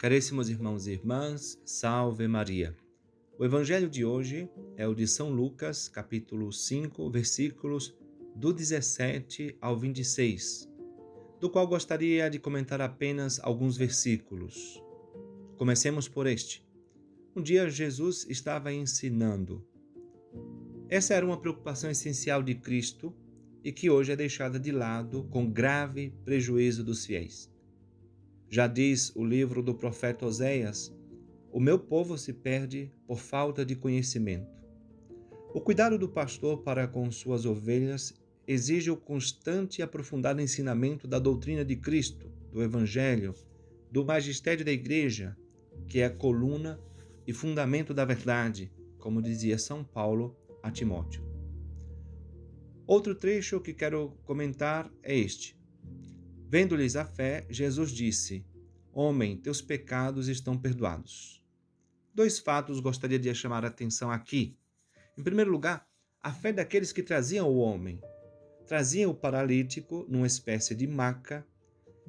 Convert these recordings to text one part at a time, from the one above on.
Caríssimos irmãos e irmãs, salve Maria. O evangelho de hoje é o de São Lucas, capítulo 5, versículos do 17 ao 26, do qual gostaria de comentar apenas alguns versículos. Comecemos por este. Um dia Jesus estava ensinando. Essa era uma preocupação essencial de Cristo e que hoje é deixada de lado com grave prejuízo dos fiéis. Já diz o livro do profeta Oséias: O meu povo se perde por falta de conhecimento. O cuidado do pastor para com suas ovelhas exige o constante e aprofundado ensinamento da doutrina de Cristo, do Evangelho, do magistério da Igreja, que é a coluna e fundamento da verdade, como dizia São Paulo a Timóteo. Outro trecho que quero comentar é este. Vendo-lhes a fé, Jesus disse: Homem, teus pecados estão perdoados. Dois fatos gostaria de chamar a atenção aqui. Em primeiro lugar, a fé daqueles que traziam o homem. Traziam o paralítico numa espécie de maca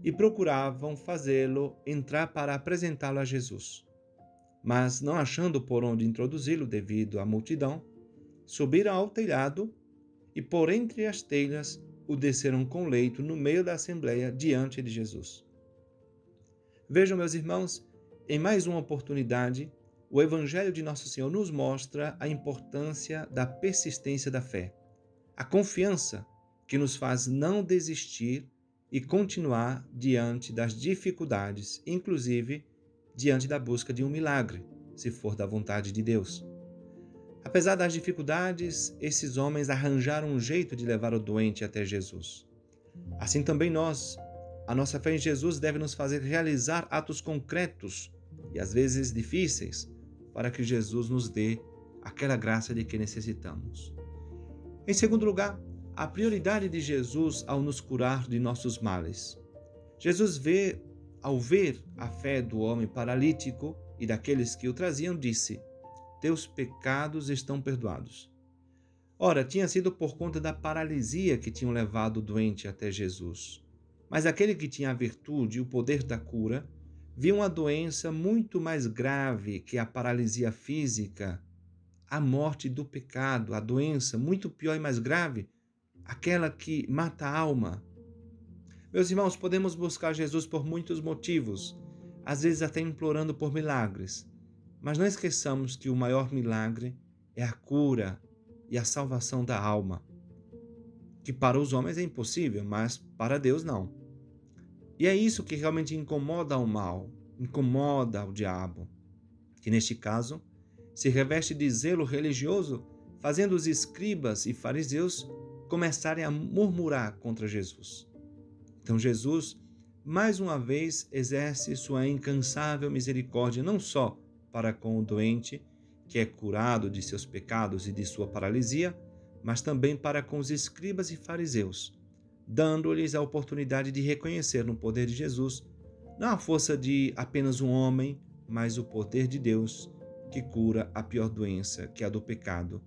e procuravam fazê-lo entrar para apresentá-lo a Jesus. Mas, não achando por onde introduzi-lo devido à multidão, subiram ao telhado e, por entre as telhas, o desceram com leito no meio da assembleia diante de Jesus. Vejam, meus irmãos, em mais uma oportunidade, o Evangelho de Nosso Senhor nos mostra a importância da persistência da fé, a confiança que nos faz não desistir e continuar diante das dificuldades, inclusive diante da busca de um milagre, se for da vontade de Deus. Apesar das dificuldades, esses homens arranjaram um jeito de levar o doente até Jesus. Assim também nós, a nossa fé em Jesus deve nos fazer realizar atos concretos e às vezes difíceis para que Jesus nos dê aquela graça de que necessitamos. Em segundo lugar, a prioridade de Jesus ao nos curar de nossos males. Jesus vê, ao ver a fé do homem paralítico e daqueles que o traziam, disse: teus pecados estão perdoados. Ora, tinha sido por conta da paralisia que tinham levado o doente até Jesus. Mas aquele que tinha a virtude e o poder da cura viu uma doença muito mais grave que a paralisia física, a morte do pecado, a doença muito pior e mais grave, aquela que mata a alma. Meus irmãos, podemos buscar Jesus por muitos motivos, às vezes até implorando por milagres. Mas não esqueçamos que o maior milagre é a cura e a salvação da alma, que para os homens é impossível, mas para Deus não. E é isso que realmente incomoda o mal, incomoda o diabo, que neste caso se reveste de zelo religioso, fazendo os escribas e fariseus começarem a murmurar contra Jesus. Então Jesus, mais uma vez, exerce sua incansável misericórdia não só para com o doente, que é curado de seus pecados e de sua paralisia, mas também para com os escribas e fariseus, dando-lhes a oportunidade de reconhecer no poder de Jesus não a força de apenas um homem, mas o poder de Deus que cura a pior doença, que é a do pecado,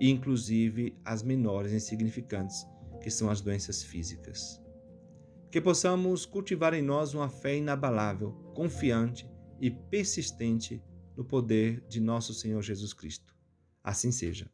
e inclusive as menores insignificantes, que são as doenças físicas. Que possamos cultivar em nós uma fé inabalável, confiante e persistente no poder de nosso Senhor Jesus Cristo. Assim seja.